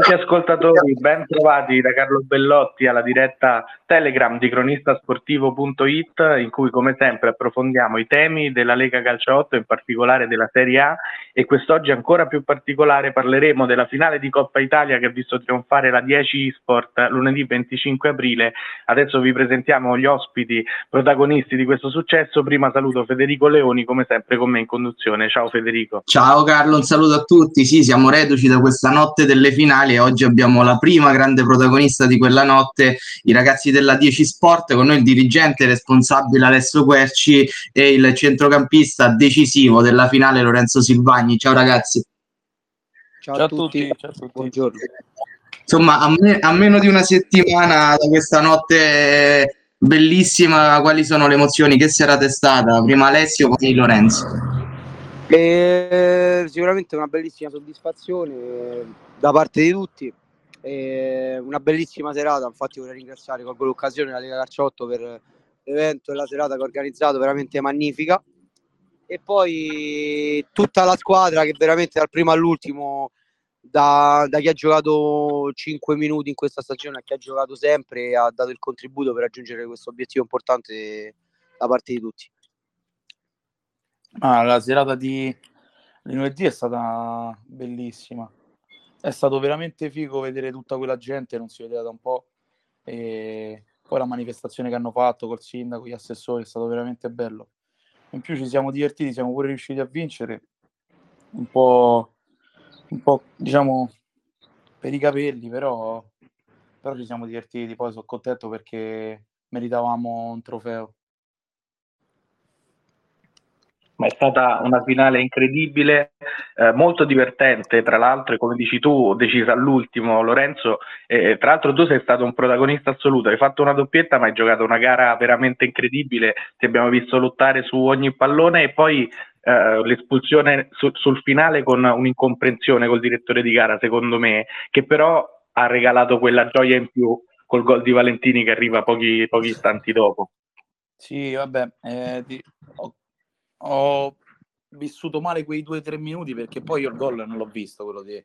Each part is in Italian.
tutti ascoltatori, ben trovati da Carlo Bellotti alla diretta Telegram di cronistasportivo.it in cui come sempre approfondiamo i temi della Lega Calcio 8, in particolare della Serie A e quest'oggi ancora più particolare parleremo della finale di Coppa Italia che ha visto trionfare la 10 Sport lunedì 25 aprile. Adesso vi presentiamo gli ospiti protagonisti di questo successo. Prima saluto Federico Leoni come sempre con me in conduzione. Ciao Federico. Ciao Carlo, un saluto a tutti. Sì, siamo reduci da questa notte delle finali e oggi abbiamo la prima grande protagonista di quella notte, i ragazzi della 10 Sport, con noi il dirigente responsabile Alessio Querci e il centrocampista decisivo della finale Lorenzo Silvagni. Ciao ragazzi. Ciao, Ciao a, tutti. tutti. Ciao a tutti. Buongiorno. Insomma, a, me, a meno di una settimana da questa notte bellissima, quali sono le emozioni? Che serata è stata? Prima Alessio, poi Lorenzo. E sicuramente una bellissima soddisfazione da parte di tutti. Una bellissima serata, infatti vorrei ringraziare, colgo l'occasione la Lega Carciotto per l'evento e la serata che ha organizzato, veramente magnifica. E poi tutta la squadra che veramente dal primo all'ultimo, da, da chi ha giocato 5 minuti in questa stagione a chi ha giocato sempre, ha dato il contributo per raggiungere questo obiettivo importante da parte di tutti. Ah, la serata di lunedì è stata bellissima. È stato veramente figo vedere tutta quella gente, non si vedeva da un po'. E poi la manifestazione che hanno fatto col sindaco, gli assessori, è stato veramente bello. In più ci siamo divertiti, siamo pure riusciti a vincere un po', un po' diciamo per i capelli, però, però ci siamo divertiti. Poi sono contento perché meritavamo un trofeo ma è stata una finale incredibile, eh, molto divertente, tra l'altro, come dici tu, decisa all'ultimo, Lorenzo, eh, tra l'altro tu sei stato un protagonista assoluto, hai fatto una doppietta, ma hai giocato una gara veramente incredibile, ti abbiamo visto lottare su ogni pallone e poi eh, l'espulsione su, sul finale con un'incomprensione col direttore di gara, secondo me, che però ha regalato quella gioia in più col gol di Valentini che arriva pochi, pochi istanti dopo. Sì, vabbè, eh, di, ho ho vissuto male quei due o tre minuti perché poi io il gol non l'ho visto, quello di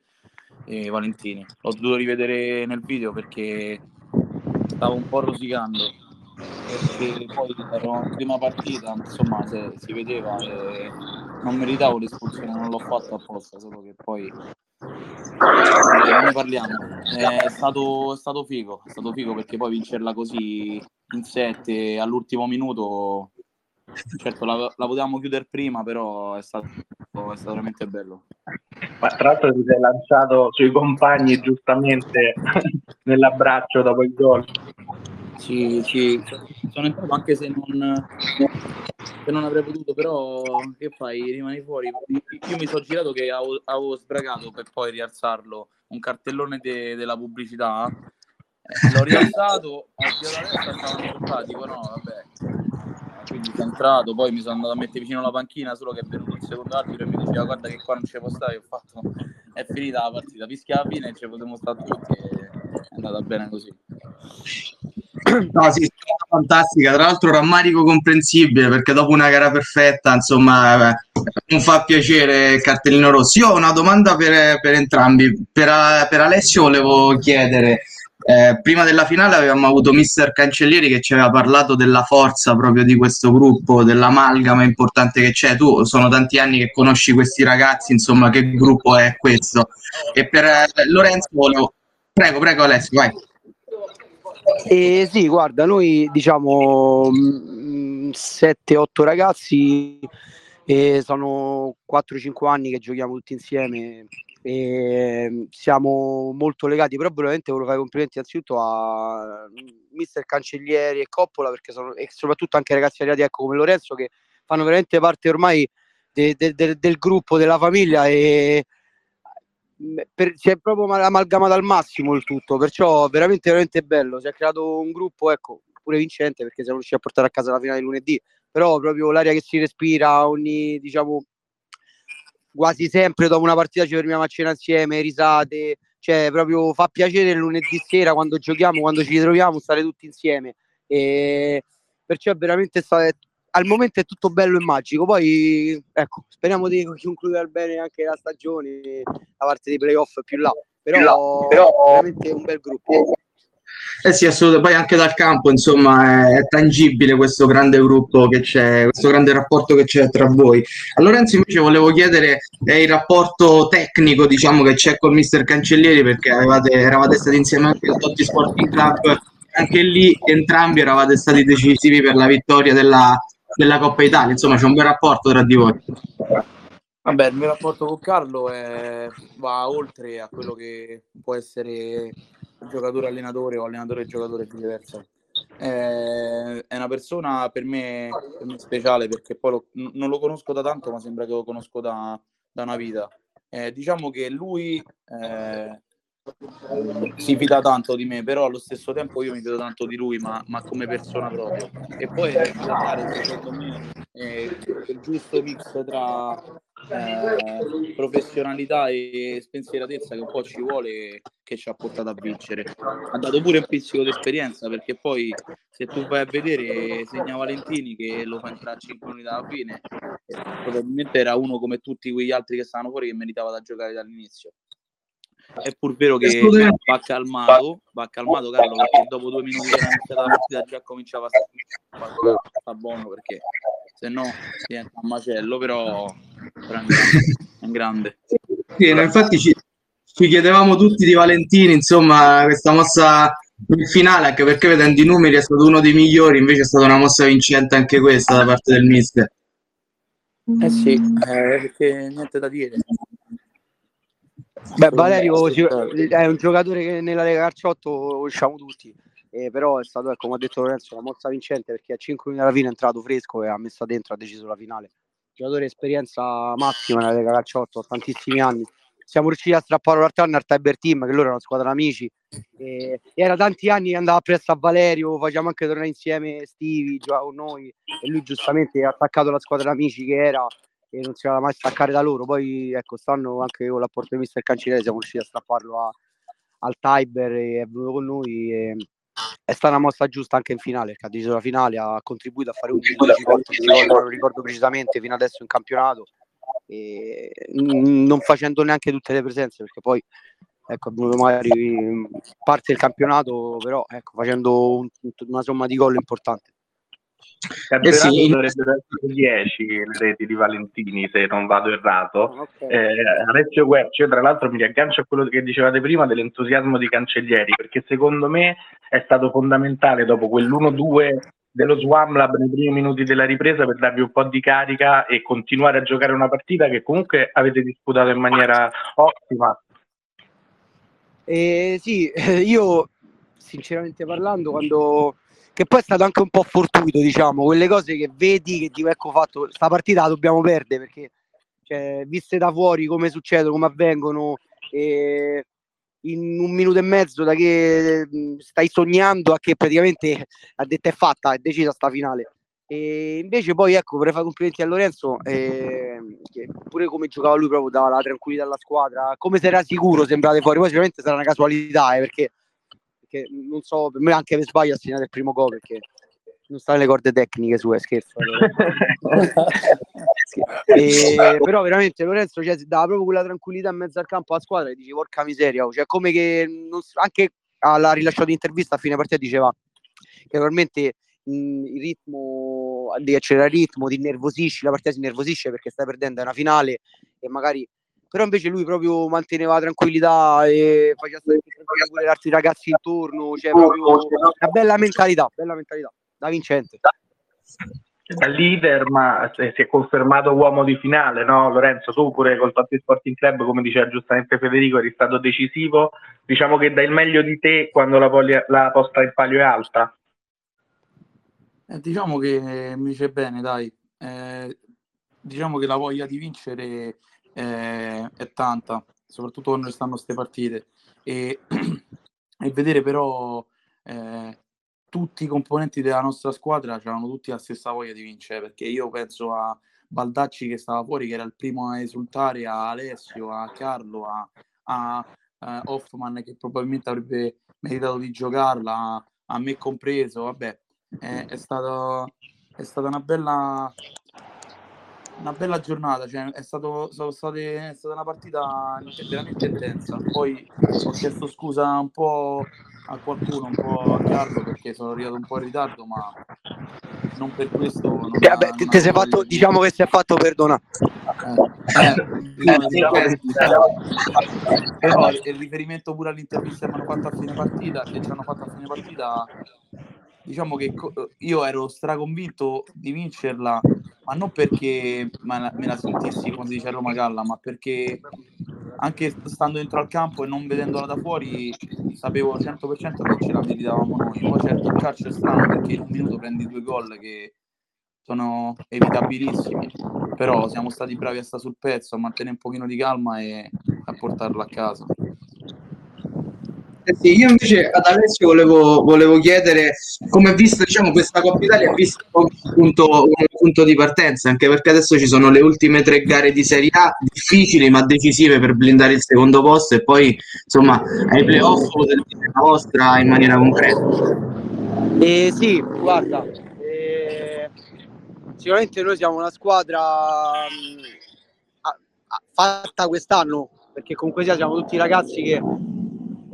eh, Valentini. L'ho dovuto rivedere nel video perché stavo un po' rosicando. Perché poi era una prima partita, insomma, se, si vedeva e non meritavo l'espulsione, non l'ho fatto apposta, solo che poi eh, ne parliamo. È stato, è stato figo, è stato figo perché poi vincerla così in sette all'ultimo minuto certo la, la, potevamo chiudere prima, però è stato, è stato veramente bello. Ma tra l'altro ti sei lanciato sui compagni giustamente nell'abbraccio dopo il gol. Sì, sì, sono entrato anche se non, se non avrei potuto, però che fai? Rimani fuori. Io mi sono girato che avevo, avevo sbragato per poi rialzarlo un cartellone de, della pubblicità. L'ho rialzato, ho girato la testa, stavano dico no, vabbè, quindi sono entrato, poi mi sono andato a mettere vicino alla panchina, solo che è venuto il secondo arbitro e mi diceva guarda che qua non ci può stare, ho fatto, è finita la partita, fischia la fine e ci potremmo stare tutti è andata bene così. No, sì, fantastica. Tra l'altro, rammarico comprensibile perché dopo una gara perfetta, insomma, eh, non fa piacere il cartellino rosso. Io ho una domanda per, per entrambi. Per, per Alessio volevo chiedere eh, prima della finale avevamo avuto Mister Cancellieri che ci aveva parlato della forza proprio di questo gruppo, dell'amalgama importante che c'è. Tu sono tanti anni che conosci questi ragazzi, insomma, che gruppo è questo? E per eh, Lorenzo volevo... Prego, prego Alessio, vai. Eh, sì, guarda, noi diciamo 7-8 mm, ragazzi e sono 4-5 anni che giochiamo tutti insieme e ehm, siamo molto legati, però veramente volevo fare complimenti innanzitutto a mister Cancellieri e Coppola perché sono, e soprattutto anche ragazzi arrivati ecco, come Lorenzo che fanno veramente parte ormai de, de, de, del gruppo, della famiglia e per, si è proprio amalgamato al massimo il tutto, perciò veramente veramente bello, si è creato un gruppo ecco, pure vincente perché siamo riusciti a portare a casa la finale di lunedì, però proprio l'aria che si respira ogni diciamo quasi sempre dopo una partita ci fermiamo a cena insieme, risate, cioè proprio fa piacere il lunedì sera quando giochiamo, quando ci ritroviamo, stare tutti insieme. E perciò è veramente stato, al momento è tutto bello e magico. Poi ecco, speriamo di concludere bene anche la stagione, la parte dei playoff più là. però, però veramente un bel gruppo. Eh sì, assolutamente. Poi anche dal campo, insomma, è, è, tangibile questo grande gruppo che c'è, questo grande rapporto che c'è tra voi. A Lorenzo invece volevo chiedere eh, il rapporto tecnico, diciamo, che c'è con mister Cancellieri, perché avevate, eravate stati insieme anche al Totti Sporting Club, anche lì entrambi eravate stati decisivi per la vittoria della, della Coppa Italia. Insomma, c'è un bel rapporto tra di voi. Vabbè, il mio rapporto con Carlo è, va oltre a quello che può essere giocatore-allenatore o allenatore-giocatore viceversa. È, è una persona per me, per me speciale perché poi lo, non lo conosco da tanto, ma sembra che lo conosco da, da una vita. Eh, diciamo che lui eh, si fida tanto di me, però allo stesso tempo io mi fido tanto di lui, ma, ma come persona proprio. E poi è secondo me eh, il giusto mix tra eh, professionalità e spensieratezza che un po' ci vuole che ci ha portato a vincere. Ha dato pure un pizzico di esperienza perché poi se tu vai a vedere segna Valentini che lo fa entrare a 5 minuti alla fine, eh, probabilmente era uno come tutti quegli altri che stavano fuori che meritava da giocare dall'inizio. È pur vero che va calmato, va calmato Carlo perché dopo due minuti che era iniziata la partita già cominciava a stare sta buono perché se no diventa un macello, però, però è un grande. È un grande. Sì, infatti ci, ci chiedevamo tutti di Valentini, insomma, questa mossa in finale, anche perché vedendo i numeri è stato uno dei migliori, invece è stata una mossa vincente anche questa da parte del mister. Eh sì, eh, perché niente da dire. Beh, Valerio è un giocatore che nella Lega Carciotto conosciamo tutti, eh, però è stato, ecco, come ha detto Lorenzo, una mossa vincente perché a 5 minuti alla fine è entrato fresco e ha messo dentro, ha deciso la finale. Giocatore esperienza massima nella Lega Calciotto, tantissimi anni. Siamo riusciti a strappare l'altro al Tiber Team, che loro erano una squadra amici. E, era tanti anni che andava presso a Valerio, facciamo anche tornare insieme Stivi, con noi e lui giustamente ha attaccato la squadra amici che era e non si era mai staccare da loro. Poi ecco, stanno anche con l'apporto di mister Cancelliere siamo riusciti a strapparlo a, al Tiber e è venuto con noi e è stata una mossa giusta anche in finale perché ha deciso la finale, ha contribuito a fare un 12 punti, non ricordo precisamente fino adesso in campionato. E non facendo neanche tutte le presenze perché poi ecco, magari parte del campionato però ecco, facendo un, una somma di gol importante eh sì. dovrebbero essere 10 le reti di Valentini, se non vado errato. Okay. Eh, Alessio Guercio, tra l'altro, mi riaggancio a quello che dicevate prima dell'entusiasmo di Cancellieri, perché secondo me è stato fondamentale dopo quell'1-2 dello Swamlab nei primi minuti della ripresa per darvi un po' di carica e continuare a giocare una partita che comunque avete disputato in maniera ottima. Eh, sì, io sinceramente parlando, quando che poi è stato anche un po' fortuito, diciamo, quelle cose che vedi che dico ecco fatto, sta partita la dobbiamo perdere perché cioè, viste da fuori come succedono, come avvengono e in un minuto e mezzo da che stai sognando a che praticamente ha detto è fatta, è decisa sta finale. E invece poi ecco vorrei fare complimenti a Lorenzo eh, pure come giocava lui proprio dava la tranquillità alla squadra come se era sicuro sembrate fuori poi sicuramente sarà una casualità eh, perché perché non so, per me anche per sbaglio ha segnato il primo gol perché non sta nelle corde tecniche su, è scherzo. e, però veramente Lorenzo cioè, dava proprio quella tranquillità in mezzo al campo alla squadra e dici porca miseria, oh, cioè come che non, anche alla rilasciato intervista a fine partita diceva che normalmente il ritmo devi accelerare il ritmo, ti innervosisci, la partita si innervosisce perché stai perdendo, una finale e magari però invece lui proprio manteneva la tranquillità e faceva stare pure gli altri ragazzi intorno, cioè proprio una bella mentalità, bella mentalità, da vincente. Da leader, ma si è confermato uomo di finale, no? Lorenzo, tu pure col Totti Sporting Club, come diceva giustamente Federico, eri stato decisivo. Diciamo che dai il meglio di te quando la, poli- la posta in palio è alta. Eh, diciamo che mi dice bene, dai. Eh, diciamo che la voglia di vincere eh, è tanta, soprattutto quando stanno queste partite. E, e vedere però eh, tutti i componenti della nostra squadra avevano tutti la stessa voglia di vincere, perché io penso a Baldacci che stava fuori, che era il primo a esultare, a Alessio, a Carlo, a, a, a Hoffman che probabilmente avrebbe meritato di giocarla, a, a me compreso, vabbè, è, è, stato, è stata una bella una bella giornata, cioè è, stato, state, è stata una partita veramente intensa. Poi ho chiesto scusa un po' a qualcuno, un po' a Carlo perché sono arrivato un po' in ritardo, ma non per questo. Non eh, vabbè, ti, ti sei fatto, di... diciamo che si è fatto perdonare. Eh, eh, però il riferimento pure all'intervista che hanno fatto a fine partita, che ci hanno fatto a fine partita, diciamo che io ero straconvinto di vincerla ma non perché me la sentissi come si dice Roma Galla, ma perché anche stando dentro al campo e non vedendola da fuori sapevo al 100% che ce la meritavamo noi. Poi certo il calcio è strano perché in un minuto prendi due gol che sono evitabilissimi, però siamo stati bravi a stare sul pezzo, a mantenere un pochino di calma e a portarlo a casa. Eh sì, io invece ad Alessio volevo, volevo chiedere come è visto diciamo, questa Coppa Italia, è visto un punto, un punto, di partenza, anche perché adesso ci sono le ultime tre gare di Serie A, difficili ma decisive per blindare il secondo posto e poi insomma ai playoff potete la vostra in maniera concreta. Eh, sì, guarda, eh, sicuramente noi siamo una squadra mh, mm, fatta quest'anno, perché comunque sia siamo tutti ragazzi che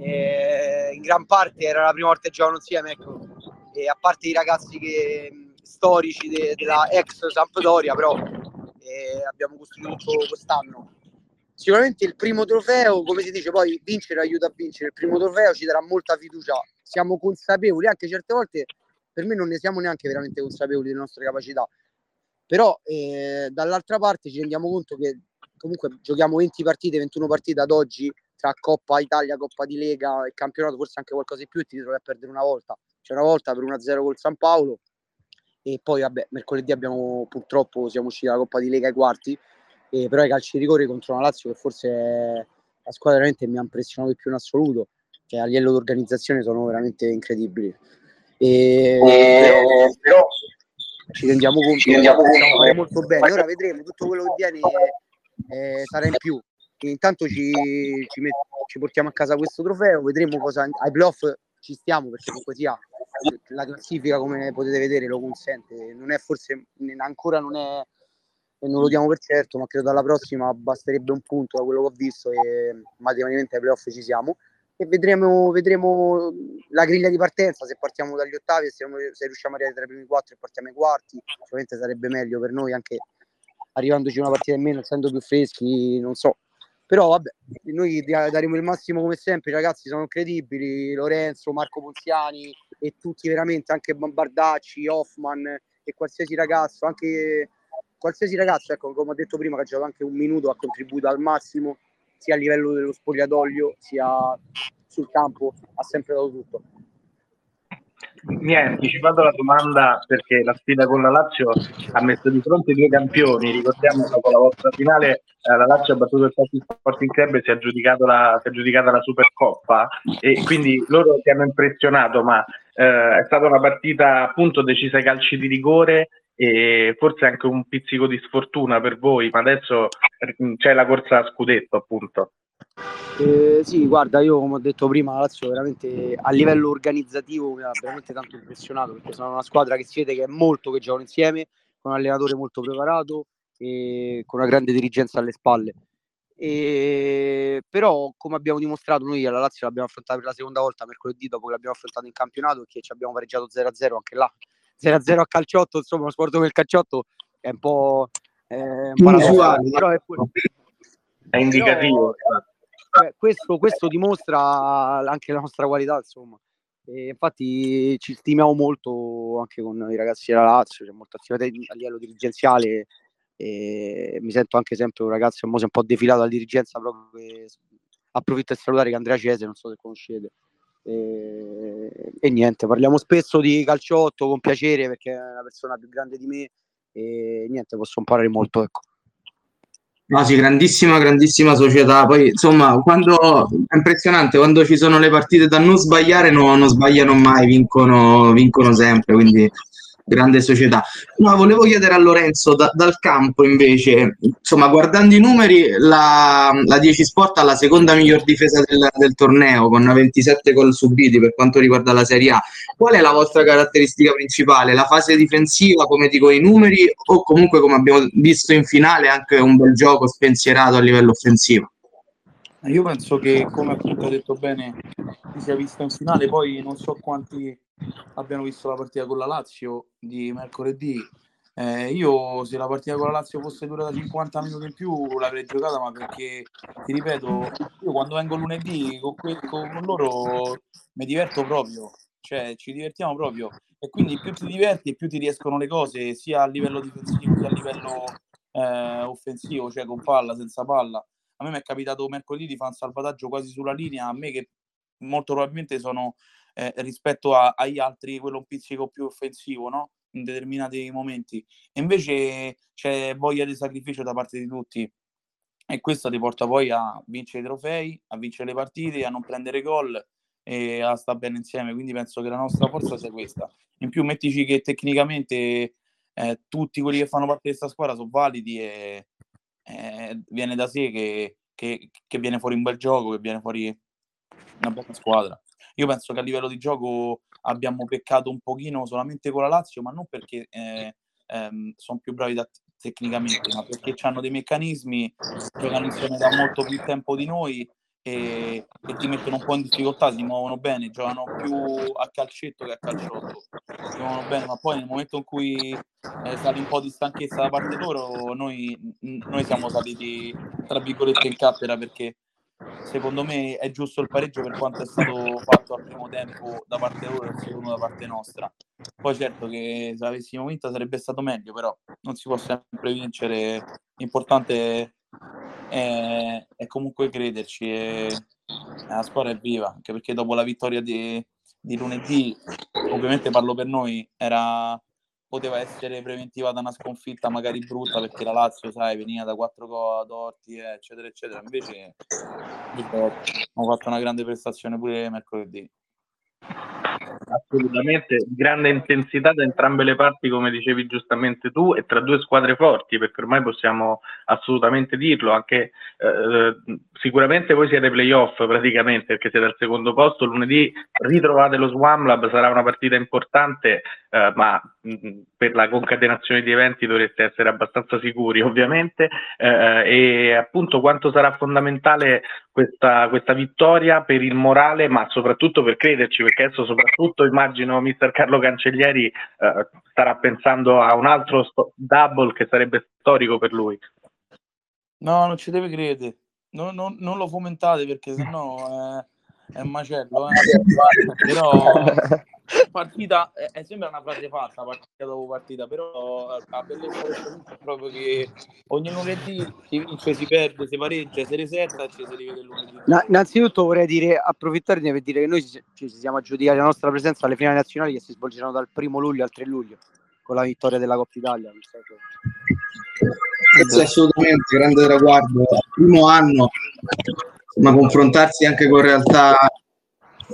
eh, in gran parte era la prima volta che giocavano insieme, ecco. e a parte i ragazzi che, storici de, della ex Sampdoria, però eh, abbiamo costruito quest'anno. Sicuramente il primo trofeo, come si dice, poi vincere aiuta a vincere, il primo trofeo ci darà molta fiducia, siamo consapevoli, anche certe volte per me non ne siamo neanche veramente consapevoli delle nostre capacità, però eh, dall'altra parte ci rendiamo conto che comunque giochiamo 20 partite, 21 partite ad oggi, tra Coppa Italia, Coppa di Lega e campionato, forse anche qualcosa di più, e ti trovi a perdere una volta. C'è una volta per 1-0 col San Paolo e poi vabbè, mercoledì abbiamo purtroppo siamo usciti dalla Coppa di Lega ai quarti, e, però i calci di rigore contro una Lazio che forse è la squadra veramente mi ha impressionato di più in assoluto, cioè a livello di organizzazione sono veramente incredibili. E, però, però ci rendiamo conto ci rendiamo che molto bene. Ora vedremo tutto quello che viene eh, sarà in più intanto ci, ci, met- ci, portiamo a casa questo trofeo, vedremo cosa ai playoff ci stiamo perché comunque sia la classifica come potete vedere lo consente, non è forse ancora non è non lo diamo per certo, ma credo dalla prossima basterebbe un punto da quello che ho visto e matematicamente ai playoff ci siamo. E vedremo, vedremo la griglia di partenza se partiamo dagli ottavi se, se riusciamo a arrivare tra i primi quattro e partiamo ai quarti sicuramente sarebbe meglio per noi anche arrivandoci una partita in meno essendo più freschi non so però vabbè, noi daremo il massimo come sempre, i ragazzi sono credibili, Lorenzo, Marco Ponziani e tutti veramente, anche Bambardacci, Hoffman e qualsiasi ragazzo, anche qualsiasi ragazzo, ecco, come ho detto prima, che ha giocato anche un minuto, ha contribuito al massimo, sia a livello dello spogliatoio, sia sul campo, ha sempre dato tutto. Mi hai anticipato la domanda perché la sfida con la Lazio ha messo di fronte due campioni. Ricordiamo dopo la vostra finale eh, la Lazio ha battuto il Tati Sporting Club e si è, la, si è aggiudicata la Supercoppa e quindi loro ti hanno impressionato, ma eh, è stata una partita appunto decisa ai calci di rigore e forse anche un pizzico di sfortuna per voi, ma adesso eh, c'è la corsa a scudetto appunto. Eh, sì, guarda, io come ho detto prima, la Lazio veramente a livello organizzativo mi ha veramente tanto impressionato perché sono una squadra che si vede che è molto che giocano insieme, con un allenatore molto preparato e con una grande dirigenza alle spalle. E, però, come abbiamo dimostrato noi alla Lazio l'abbiamo affrontata per la seconda volta mercoledì dopo che l'abbiamo affrontata in campionato e che ci abbiamo pareggiato 0-0 anche là 0-0 a calciotto, insomma, lo sport come il calciotto è un po', eh, un paradossale, però è, pure... è indicativo. Però, questo, questo, dimostra anche la nostra qualità, insomma. E infatti ci stimiamo molto anche con i ragazzi della Lazio, c'è molta attività a livello dirigenziale e mi sento anche sempre un ragazzo un po' defilato dalla dirigenza proprio che approfitto per salutare che Andrea Cese, non so se conoscete. E, e, niente, parliamo spesso di calciotto con piacere perché è una persona più grande di me e niente, posso imparare molto. Ecco. No, sì, grandissima, grandissima società. Poi, insomma, quando è impressionante, quando ci sono le partite da non sbagliare, no, non sbagliano mai, vincono, vincono sempre. Quindi grande società. No, volevo chiedere a Lorenzo da, dal campo invece, insomma, guardando i numeri, la, la 10 Sport ha la seconda miglior difesa del, del, torneo con 27 gol subiti per quanto riguarda la Serie A. Qual è la vostra caratteristica principale? La fase difensiva, come dico i numeri, o comunque, come abbiamo visto in finale, anche un bel gioco spensierato a livello offensivo? Io penso che, come appunto detto bene, si sia visto in finale, poi non so quanti abbiano visto la partita con la Lazio di mercoledì. Eh, io se la partita con la Lazio fosse durata 50 minuti in più l'avrei giocata, ma perché ti ripeto, io quando vengo lunedì con, que- con loro mi diverto proprio, cioè ci divertiamo proprio e quindi più ti diverti più ti riescono le cose sia a livello difensivo sia a livello eh, offensivo, cioè con palla, senza palla. A me mi è capitato mercoledì di fare un salvataggio quasi sulla linea, a me che molto probabilmente sono eh, rispetto a, agli altri quello un pizzico più offensivo, no? In determinati momenti. E invece c'è voglia di sacrificio da parte di tutti e questo ti porta poi a vincere i trofei, a vincere le partite, a non prendere gol e a stare bene insieme. Quindi penso che la nostra forza sia questa. In più mettici che tecnicamente eh, tutti quelli che fanno parte di questa squadra sono validi e eh, viene da sé che, che, che viene fuori un bel gioco, che viene fuori una bella squadra. Io penso che a livello di gioco abbiamo peccato un pochino solamente con la Lazio, ma non perché eh, ehm, sono più bravi da, tecnicamente, ma perché hanno dei meccanismi, giocano insieme da molto più tempo di noi e, e, ti mettono un po' in difficoltà, si muovono bene, giocano più a calcetto che a calciotto, si muovono bene, ma poi nel momento in cui eh, sale un po' di stanchezza da parte loro, noi, noi siamo saliti tra virgolette in cattedra perché secondo me è giusto il pareggio per quanto è stato fatto al primo tempo da parte loro e il secondo da parte nostra. Poi certo che se avessimo vinto sarebbe stato meglio, però non si può sempre vincere. L'importante è, è comunque crederci e la squadra è viva, anche perché dopo la vittoria di, di lunedì, ovviamente parlo per noi, era poteva essere preventiva da una sconfitta magari brutta perché la Lazio, sai, veniva da quattro gol torti, eccetera, eccetera. Invece ho fatto una grande prestazione pure mercoledì. Assolutamente, grande intensità da entrambe le parti, come dicevi giustamente tu, e tra due squadre forti, perché ormai possiamo assolutamente dirlo, anche eh, sicuramente voi siete playoff praticamente, perché siete al secondo posto, lunedì ritrovate lo Swamlab, sarà una partita importante, eh, ma mh, per la concatenazione di eventi dovreste essere abbastanza sicuri ovviamente, eh, e appunto quanto sarà fondamentale questa, questa vittoria per il morale, ma soprattutto per crederci, perché adesso soprattutto immagino mister Carlo Cancellieri eh, starà pensando a un altro sto- double che sarebbe storico per lui. No, non ci deve credere, non, non, non lo fomentate perché sennò è, è un macello. Eh. Però partita eh, sembra una frase fatta partita dopo partita però eh, la bellezza del è proprio che ogni lunedì si vince si perde si pareggia si resetta e ci si rivede lunedì. No, innanzitutto vorrei dire approfittarne per dire che noi ci, ci siamo aggiudicati la nostra presenza alle finali nazionali che si svolgeranno dal primo luglio al 3 luglio con la vittoria della Coppa Italia assolutamente grande traguardo primo anno ma confrontarsi anche con realtà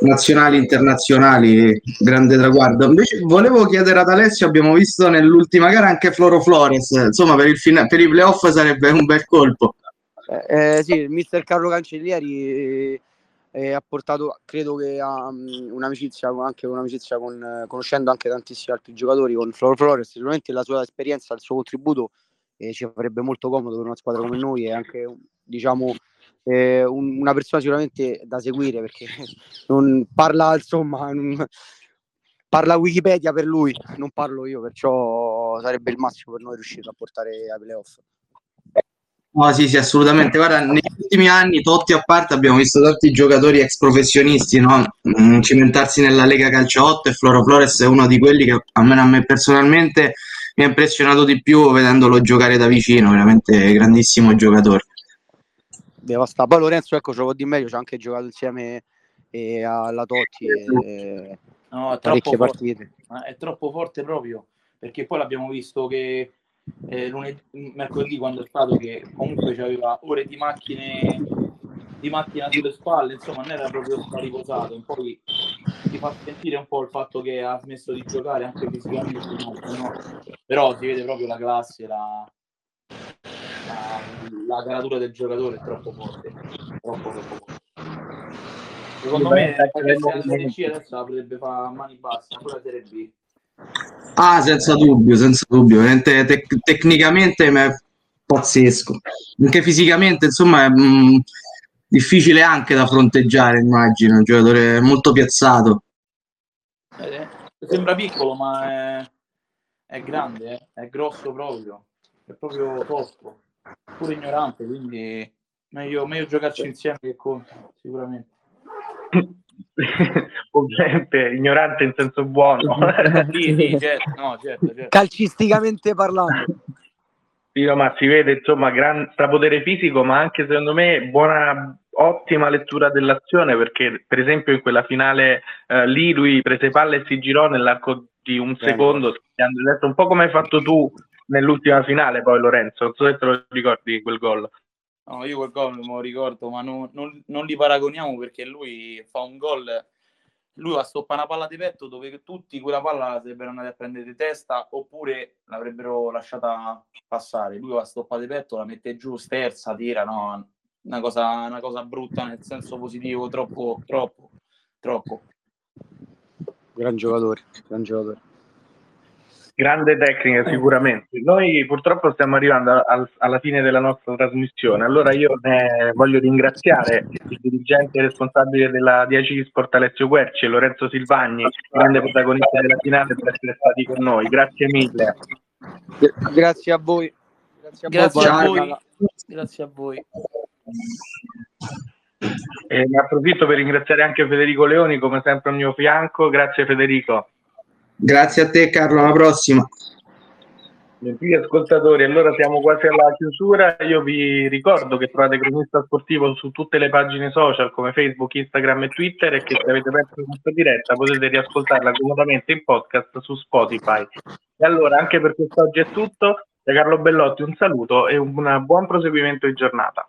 nazionali internazionali, grande traguardo. Invece volevo chiedere ad Alessio, abbiamo visto nell'ultima gara anche Floro Flores, insomma per, il fina- per i playoff sarebbe un bel colpo. Eh, eh, sì, il mister Carlo Cancellieri eh, ha portato, credo che ha um, un'amicizia, anche un'amicizia con, conoscendo anche tantissimi altri giocatori con Floro Flores, sicuramente la sua esperienza, il suo contributo eh, ci farebbe molto comodo per una squadra come noi e anche diciamo eh, un, una persona sicuramente da seguire perché non parla insomma non, parla Wikipedia per lui non parlo io perciò sarebbe il massimo per noi riuscire a portare ai playoff No, sì, sì, assolutamente. Guarda, negli ultimi anni, Totti a parte, abbiamo visto tanti giocatori ex professionisti no? mm, cimentarsi nella Lega Calcio 8 e Floro Flores è uno di quelli che, almeno a me personalmente, mi ha impressionato di più vedendolo giocare da vicino, veramente grandissimo giocatore devastante. Poi Lorenzo, ecco, ce lo può dire meglio, ci ha anche giocato insieme eh, alla Totti. Eh, no, è troppo, forte, è troppo forte proprio, perché poi l'abbiamo visto che eh, lunedì, mercoledì quando è stato che comunque aveva ore di macchine di macchina sulle spalle, insomma non era proprio riposato, poi ti fa sentire un po' il fatto che ha smesso di giocare anche fisicamente, no. però si vede proprio la classe, la, la, caratura del giocatore è troppo forte, troppo troppo forte. Secondo me la Serie C adesso la potrebbe fare a mani basse, ancora la Serie B. Ah, senza dubbio, senza dubbio. Tec- tecnicamente è pazzesco. Anche fisicamente, insomma, è mh, difficile anche da fronteggiare, immagino. Un giocatore molto piazzato. Eh, sembra piccolo, ma è, è grande, eh. è grosso proprio. È proprio tosto, pure ignorante, quindi meglio, meglio giocarci insieme che contro, sicuramente. ovviamente ignorante in senso buono. sì, sì, certo, no, certo, certo. Calcisticamente parlando. Sì, no, ma si vede insomma gran strapotere fisico, ma anche secondo me buona, ottima lettura dell'azione perché per esempio in quella finale eh, lì lui prese palle e si girò nell'arco di un secondo, un po' come hai fatto tu nell'ultima finale poi Lorenzo, non so se te lo ricordi quel gol. No, io quel gol me lo ricordo, ma non, non, non, li paragoniamo perché lui fa un gol, lui va a stoppare una palla di petto dove tutti quella palla la sarebbero andati a prendere di testa oppure l'avrebbero lasciata passare. Lui va a stoppare di petto, la mette giù, sterza, tira, no, una cosa, una cosa brutta nel senso positivo, troppo, troppo, troppo. Gran giocatore, gran giocatore. Grande tecnica sicuramente. Noi purtroppo stiamo arrivando al, alla fine della nostra trasmissione, allora io voglio ringraziare il dirigente responsabile della 10 Sport Alessio Querci e Lorenzo Silvagni, grande protagonista della finale, per essere stati con noi. Grazie mille. Grazie a voi. Grazie a, Grazie a voi. Grazie a voi. E ne approfitto per ringraziare anche Federico Leoni, come sempre al mio fianco. Grazie Federico. Grazie a te Carlo, alla prossima. Gentili ascoltatori, allora siamo quasi alla chiusura. Io vi ricordo che trovate Cronista Sportivo su tutte le pagine social come Facebook, Instagram e Twitter e che se avete perso questa diretta potete riascoltarla comodamente in podcast su Spotify. E allora, anche per quest'oggi è tutto. Da Carlo Bellotti un saluto e un buon proseguimento di giornata.